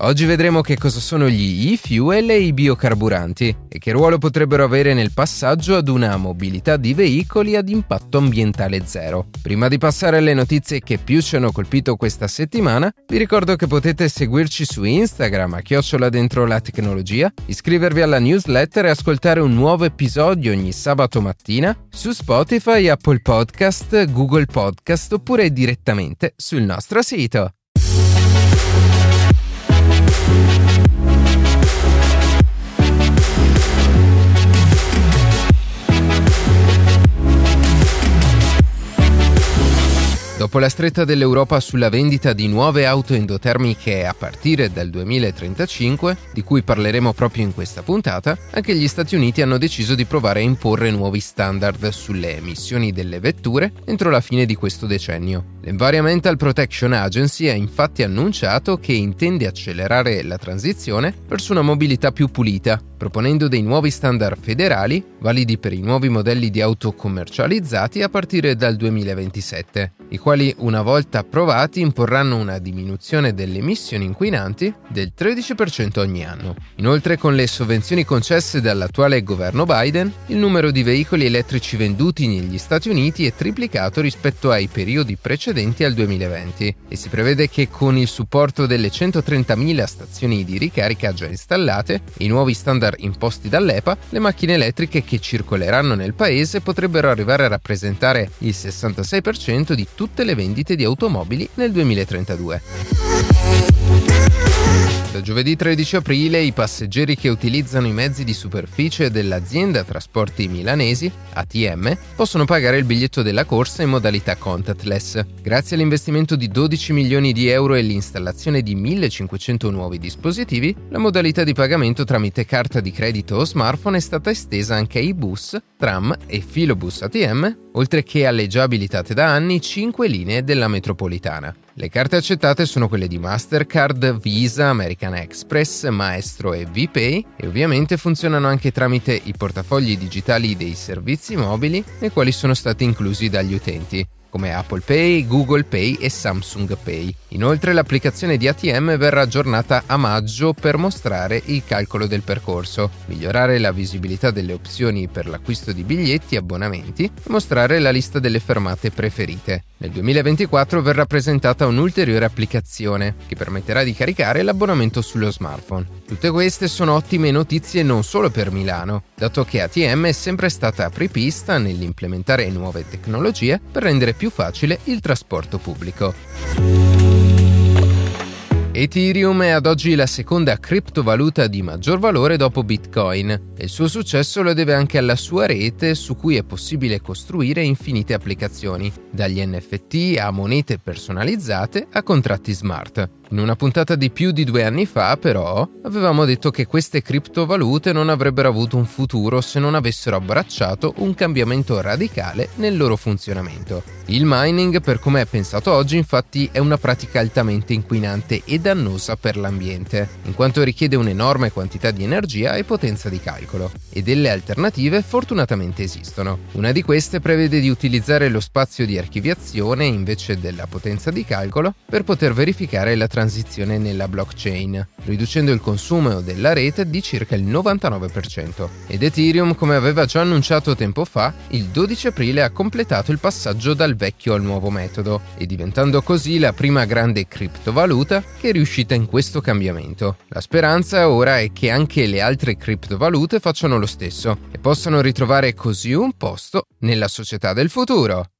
Oggi vedremo che cosa sono gli e-fuel e i biocarburanti e che ruolo potrebbero avere nel passaggio ad una mobilità di veicoli ad impatto ambientale zero. Prima di passare alle notizie che più ci hanno colpito questa settimana, vi ricordo che potete seguirci su Instagram a chiocciola dentro la tecnologia, iscrivervi alla newsletter e ascoltare un nuovo episodio ogni sabato mattina su Spotify, Apple Podcast, Google Podcast oppure direttamente sul nostro sito. Dopo la stretta dell'Europa sulla vendita di nuove auto endotermiche a partire dal 2035, di cui parleremo proprio in questa puntata, anche gli Stati Uniti hanno deciso di provare a imporre nuovi standard sulle emissioni delle vetture entro la fine di questo decennio. L'Environmental Protection Agency ha infatti annunciato che intende accelerare la transizione verso una mobilità più pulita, proponendo dei nuovi standard federali validi per i nuovi modelli di auto commercializzati a partire dal 2027, i quali una volta approvati imporranno una diminuzione delle emissioni inquinanti del 13% ogni anno. Inoltre con le sovvenzioni concesse dall'attuale governo Biden, il numero di veicoli elettrici venduti negli Stati Uniti è triplicato rispetto ai periodi precedenti al 2020 e si prevede che con il supporto delle 130.000 stazioni di ricarica già installate e i nuovi standard imposti dall'EPA, le macchine elettriche che circoleranno nel paese potrebbero arrivare a rappresentare il 66% di tutte le vendite di automobili nel 2032. Da giovedì 13 aprile i passeggeri che utilizzano i mezzi di superficie dell'azienda trasporti milanesi, ATM, possono pagare il biglietto della corsa in modalità contactless. Grazie all'investimento di 12 milioni di euro e l'installazione di 1500 nuovi dispositivi, la modalità di pagamento tramite carta di credito o smartphone è stata estesa anche ai bus, tram e filobus ATM, oltre che alle già abilitate da anni 5 linee della metropolitana. Le carte accettate sono quelle di Mastercard, Visa, American Express, Maestro e VPay e ovviamente funzionano anche tramite i portafogli digitali dei servizi mobili nei quali sono stati inclusi dagli utenti come Apple Pay, Google Pay e Samsung Pay. Inoltre l'applicazione di ATM verrà aggiornata a maggio per mostrare il calcolo del percorso, migliorare la visibilità delle opzioni per l'acquisto di biglietti e abbonamenti e mostrare la lista delle fermate preferite. Nel 2024 verrà presentata un'ulteriore applicazione che permetterà di caricare l'abbonamento sullo smartphone. Tutte queste sono ottime notizie non solo per Milano, dato che ATM è sempre stata apripista nell'implementare nuove tecnologie per rendere più facile il trasporto pubblico. Ethereum è ad oggi la seconda criptovaluta di maggior valore dopo Bitcoin e il suo successo lo deve anche alla sua rete su cui è possibile costruire infinite applicazioni, dagli NFT a monete personalizzate a contratti smart. In una puntata di più di due anni fa, però, avevamo detto che queste criptovalute non avrebbero avuto un futuro se non avessero abbracciato un cambiamento radicale nel loro funzionamento. Il mining, per come è pensato oggi, infatti, è una pratica altamente inquinante e dannosa per l'ambiente, in quanto richiede un'enorme quantità di energia e potenza di calcolo. E delle alternative fortunatamente esistono. Una di queste prevede di utilizzare lo spazio di archiviazione invece della potenza di calcolo per poter verificare la transizione nella blockchain, riducendo il consumo della rete di circa il 99%. Ed Ethereum, come aveva già annunciato tempo fa, il 12 aprile ha completato il passaggio dal vecchio al nuovo metodo e diventando così la prima grande criptovaluta che è riuscita in questo cambiamento. La speranza ora è che anche le altre criptovalute facciano lo stesso e possano ritrovare così un posto nella società del futuro.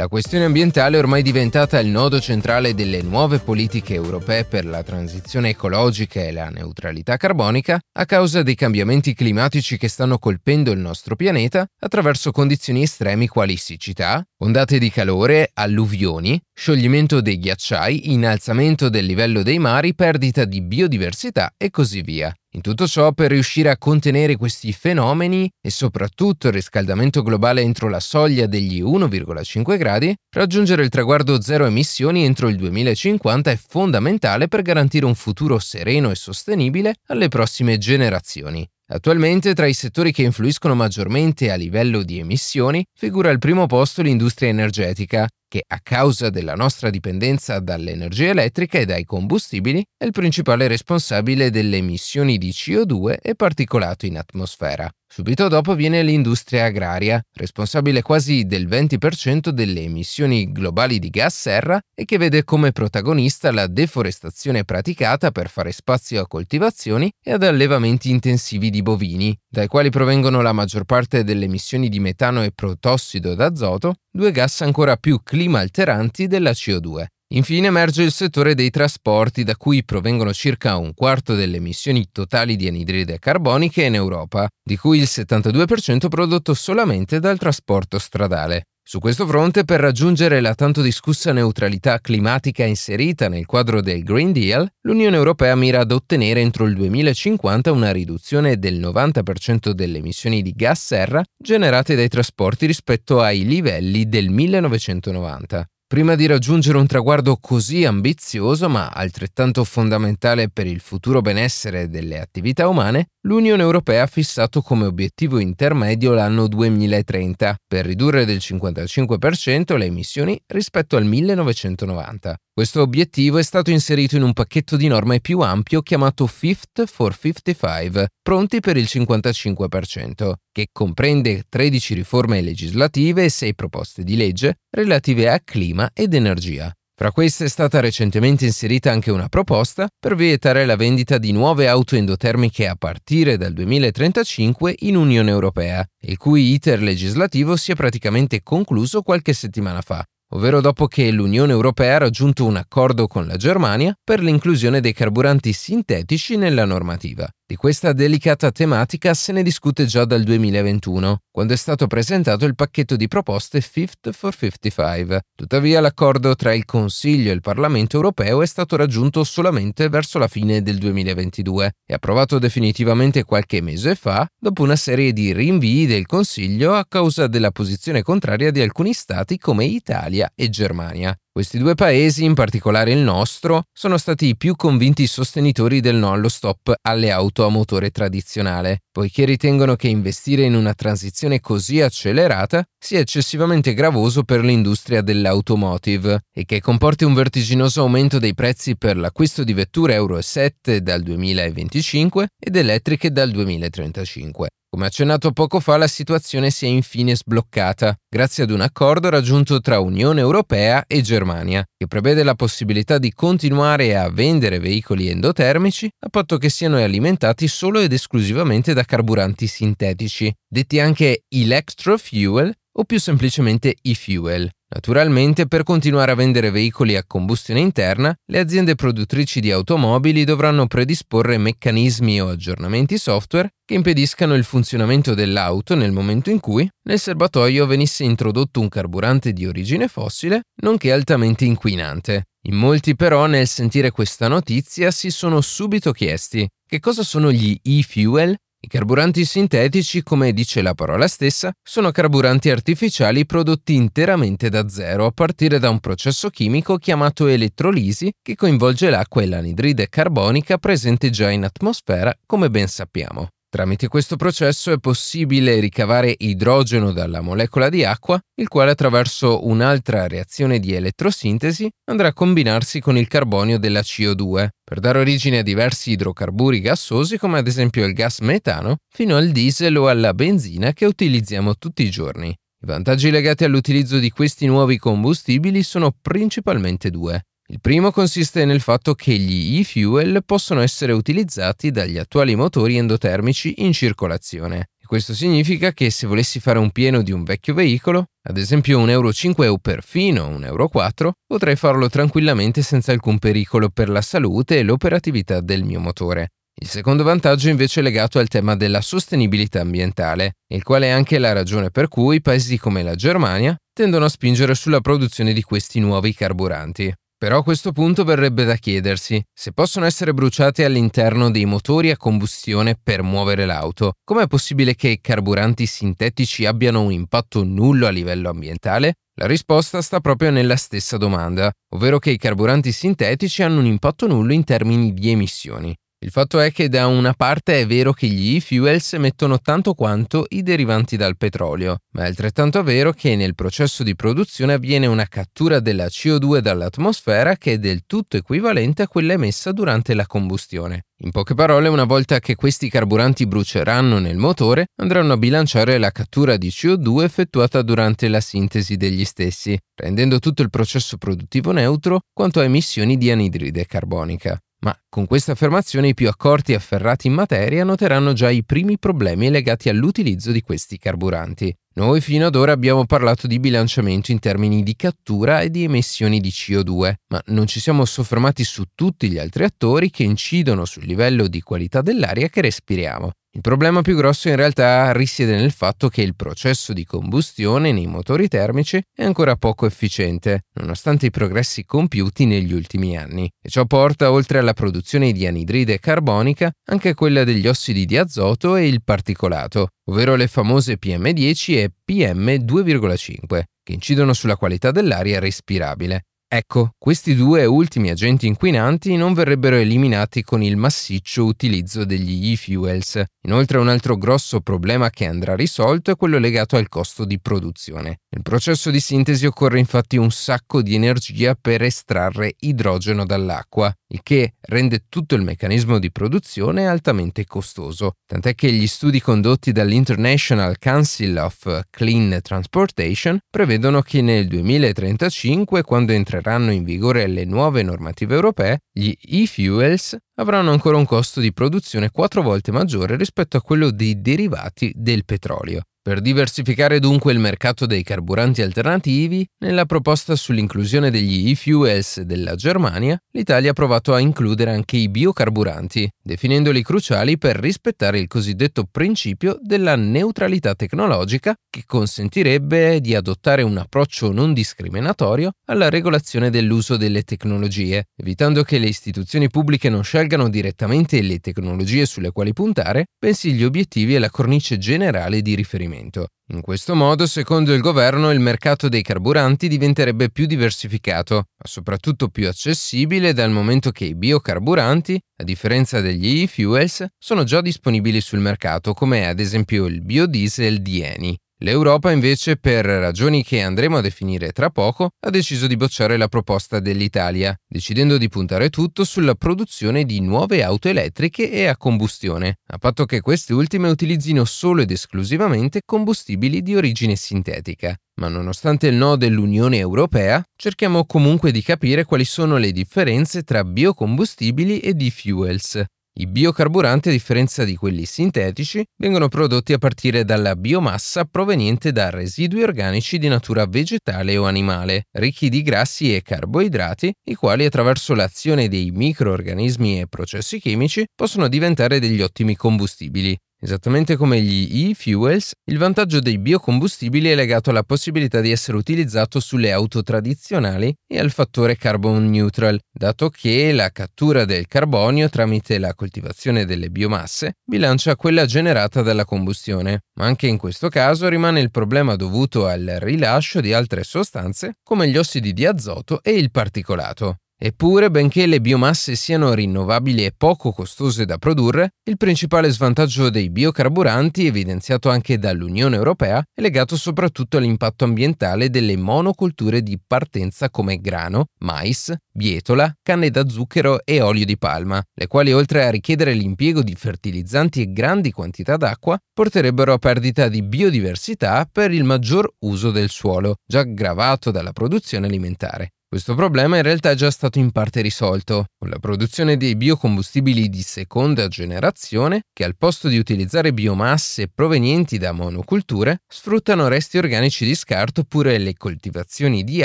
La questione ambientale è ormai diventata il nodo centrale delle nuove politiche europee per la transizione ecologica e la neutralità carbonica a causa dei cambiamenti climatici che stanno colpendo il nostro pianeta attraverso condizioni estremi quali siccità, ondate di calore, alluvioni, scioglimento dei ghiacciai, innalzamento del livello dei mari, perdita di biodiversità e così via. In tutto ciò, per riuscire a contenere questi fenomeni e soprattutto il riscaldamento globale entro la soglia degli 1,5 gradi, raggiungere il traguardo zero emissioni entro il 2050 è fondamentale per garantire un futuro sereno e sostenibile alle prossime generazioni. Attualmente tra i settori che influiscono maggiormente a livello di emissioni figura al primo posto l'industria energetica, che a causa della nostra dipendenza dall'energia elettrica e dai combustibili è il principale responsabile delle emissioni di CO2 e particolato in atmosfera. Subito dopo viene l'industria agraria, responsabile quasi del 20% delle emissioni globali di gas serra e che vede come protagonista la deforestazione praticata per fare spazio a coltivazioni e ad allevamenti intensivi di bovini, dai quali provengono la maggior parte delle emissioni di metano e protossido d'azoto, due gas ancora più clima alteranti della CO2. Infine emerge il settore dei trasporti, da cui provengono circa un quarto delle emissioni totali di anidride carbonica in Europa, di cui il 72% prodotto solamente dal trasporto stradale. Su questo fronte, per raggiungere la tanto discussa neutralità climatica inserita nel quadro del Green Deal, l'Unione Europea mira ad ottenere entro il 2050 una riduzione del 90% delle emissioni di gas serra generate dai trasporti rispetto ai livelli del 1990. Prima di raggiungere un traguardo così ambizioso ma altrettanto fondamentale per il futuro benessere delle attività umane, l'Unione Europea ha fissato come obiettivo intermedio l'anno 2030 per ridurre del 55% le emissioni rispetto al 1990. Questo obiettivo è stato inserito in un pacchetto di norme più ampio chiamato Fifth for 55, pronti per il 55%, che comprende 13 riforme legislative e 6 proposte di legge relative a clima ed energia. Fra queste è stata recentemente inserita anche una proposta per vietare la vendita di nuove auto endotermiche a partire dal 2035 in Unione Europea, il cui iter legislativo si è praticamente concluso qualche settimana fa ovvero dopo che l'Unione Europea ha raggiunto un accordo con la Germania per l'inclusione dei carburanti sintetici nella normativa. Di questa delicata tematica se ne discute già dal 2021, quando è stato presentato il pacchetto di proposte Fifth for 55. Tuttavia l'accordo tra il Consiglio e il Parlamento europeo è stato raggiunto solamente verso la fine del 2022 e approvato definitivamente qualche mese fa, dopo una serie di rinvii del Consiglio a causa della posizione contraria di alcuni stati come Italia e Germania. Questi due paesi, in particolare il nostro, sono stati i più convinti sostenitori del no allo stop alle auto a motore tradizionale, poiché ritengono che investire in una transizione così accelerata sia eccessivamente gravoso per l'industria dell'automotive e che comporti un vertiginoso aumento dei prezzi per l'acquisto di vetture Euro 7 dal 2025 ed elettriche dal 2035. Come accennato poco fa, la situazione si è infine sbloccata, grazie ad un accordo raggiunto tra Unione Europea e Germania, che prevede la possibilità di continuare a vendere veicoli endotermici a patto che siano alimentati solo ed esclusivamente da carburanti sintetici, detti anche electrofuel o più semplicemente e-fuel. Naturalmente, per continuare a vendere veicoli a combustione interna, le aziende produttrici di automobili dovranno predisporre meccanismi o aggiornamenti software che impediscano il funzionamento dell'auto nel momento in cui nel serbatoio venisse introdotto un carburante di origine fossile, nonché altamente inquinante. In molti però nel sentire questa notizia si sono subito chiesti che cosa sono gli e-fuel carburanti sintetici, come dice la parola stessa, sono carburanti artificiali prodotti interamente da zero a partire da un processo chimico chiamato elettrolisi che coinvolge l'acqua e l'anidride carbonica presente già in atmosfera, come ben sappiamo. Tramite questo processo è possibile ricavare idrogeno dalla molecola di acqua, il quale attraverso un'altra reazione di elettrosintesi andrà a combinarsi con il carbonio della CO2 per dare origine a diversi idrocarburi gassosi come ad esempio il gas metano, fino al diesel o alla benzina che utilizziamo tutti i giorni. I vantaggi legati all'utilizzo di questi nuovi combustibili sono principalmente due. Il primo consiste nel fatto che gli e-fuel possono essere utilizzati dagli attuali motori endotermici in circolazione. Questo significa che se volessi fare un pieno di un vecchio veicolo, ad esempio un Euro 5 o perfino un Euro 4, potrei farlo tranquillamente senza alcun pericolo per la salute e l'operatività del mio motore. Il secondo vantaggio invece è legato al tema della sostenibilità ambientale, il quale è anche la ragione per cui paesi come la Germania tendono a spingere sulla produzione di questi nuovi carburanti. Però a questo punto verrebbe da chiedersi se possono essere bruciati all'interno dei motori a combustione per muovere l'auto, com'è possibile che i carburanti sintetici abbiano un impatto nullo a livello ambientale? La risposta sta proprio nella stessa domanda, ovvero che i carburanti sintetici hanno un impatto nullo in termini di emissioni. Il fatto è che da una parte è vero che gli e-fuels emettono tanto quanto i derivanti dal petrolio, ma è altrettanto vero che nel processo di produzione avviene una cattura della CO2 dall'atmosfera che è del tutto equivalente a quella emessa durante la combustione. In poche parole, una volta che questi carburanti bruceranno nel motore, andranno a bilanciare la cattura di CO2 effettuata durante la sintesi degli stessi, rendendo tutto il processo produttivo neutro quanto a emissioni di anidride carbonica. Ma con questa affermazione i più accorti e afferrati in materia noteranno già i primi problemi legati all'utilizzo di questi carburanti. Noi fino ad ora abbiamo parlato di bilanciamento in termini di cattura e di emissioni di CO2, ma non ci siamo soffermati su tutti gli altri attori che incidono sul livello di qualità dell'aria che respiriamo. Il problema più grosso in realtà risiede nel fatto che il processo di combustione nei motori termici è ancora poco efficiente, nonostante i progressi compiuti negli ultimi anni, e ciò porta oltre alla produzione di anidride carbonica anche quella degli ossidi di azoto e il particolato, ovvero le famose PM10 e PM2,5, che incidono sulla qualità dell'aria respirabile. Ecco, questi due ultimi agenti inquinanti non verrebbero eliminati con il massiccio utilizzo degli e-fuels. Inoltre un altro grosso problema che andrà risolto è quello legato al costo di produzione. Nel processo di sintesi occorre infatti un sacco di energia per estrarre idrogeno dall'acqua, il che rende tutto il meccanismo di produzione altamente costoso, tant'è che gli studi condotti dall'International Council of Clean Transportation prevedono che nel 2035, quando entrerà entreranno in vigore le nuove normative europee, gli e-fuels avranno ancora un costo di produzione quattro volte maggiore rispetto a quello dei derivati del petrolio. Per diversificare dunque il mercato dei carburanti alternativi, nella proposta sull'inclusione degli e-fuels della Germania, l'Italia ha provato a includere anche i biocarburanti, definendoli cruciali per rispettare il cosiddetto principio della neutralità tecnologica che consentirebbe di adottare un approccio non discriminatorio alla regolazione dell'uso delle tecnologie, evitando che le istituzioni pubbliche non scelgano direttamente le tecnologie sulle quali puntare, bensì gli obiettivi e la cornice generale di riferimento riferimento. In questo modo, secondo il governo, il mercato dei carburanti diventerebbe più diversificato, ma soprattutto più accessibile dal momento che i biocarburanti, a differenza degli e-fuels, sono già disponibili sul mercato, come ad esempio il biodiesel di Eni. L'Europa invece, per ragioni che andremo a definire tra poco, ha deciso di bocciare la proposta dell'Italia, decidendo di puntare tutto sulla produzione di nuove auto elettriche e a combustione, a patto che queste ultime utilizzino solo ed esclusivamente combustibili di origine sintetica. Ma nonostante il no dell'Unione Europea, cerchiamo comunque di capire quali sono le differenze tra biocombustibili e di fuels. I biocarburanti, a differenza di quelli sintetici, vengono prodotti a partire dalla biomassa proveniente da residui organici di natura vegetale o animale, ricchi di grassi e carboidrati, i quali attraverso l'azione dei microorganismi e processi chimici possono diventare degli ottimi combustibili. Esattamente come gli e-fuels, il vantaggio dei biocombustibili è legato alla possibilità di essere utilizzato sulle auto tradizionali e al fattore carbon neutral, dato che la cattura del carbonio tramite la coltivazione delle biomasse bilancia quella generata dalla combustione. Ma anche in questo caso rimane il problema dovuto al rilascio di altre sostanze come gli ossidi di azoto e il particolato. Eppure, benché le biomasse siano rinnovabili e poco costose da produrre, il principale svantaggio dei biocarburanti, evidenziato anche dall'Unione Europea, è legato soprattutto all'impatto ambientale delle monoculture di partenza come grano, mais, bietola, canne da zucchero e olio di palma, le quali oltre a richiedere l'impiego di fertilizzanti e grandi quantità d'acqua, porterebbero a perdita di biodiversità per il maggior uso del suolo, già aggravato dalla produzione alimentare. Questo problema in realtà è già stato in parte risolto, con la produzione dei biocombustibili di seconda generazione che al posto di utilizzare biomasse provenienti da monoculture, sfruttano resti organici di scarto oppure le coltivazioni di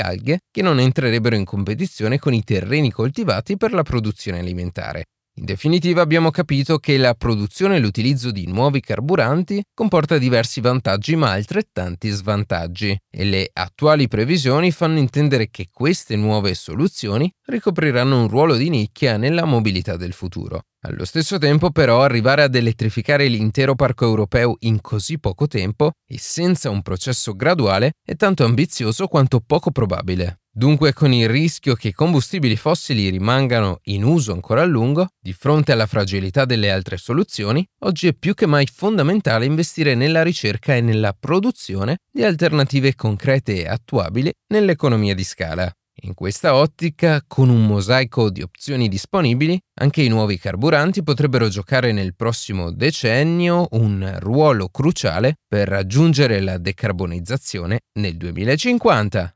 alghe che non entrerebbero in competizione con i terreni coltivati per la produzione alimentare. In definitiva abbiamo capito che la produzione e l'utilizzo di nuovi carburanti comporta diversi vantaggi ma altrettanti svantaggi e le attuali previsioni fanno intendere che queste nuove soluzioni ricopriranno un ruolo di nicchia nella mobilità del futuro. Allo stesso tempo però arrivare ad elettrificare l'intero parco europeo in così poco tempo e senza un processo graduale è tanto ambizioso quanto poco probabile. Dunque, con il rischio che i combustibili fossili rimangano in uso ancora a lungo, di fronte alla fragilità delle altre soluzioni, oggi è più che mai fondamentale investire nella ricerca e nella produzione di alternative concrete e attuabili nell'economia di scala. In questa ottica, con un mosaico di opzioni disponibili, anche i nuovi carburanti potrebbero giocare nel prossimo decennio un ruolo cruciale per raggiungere la decarbonizzazione nel 2050.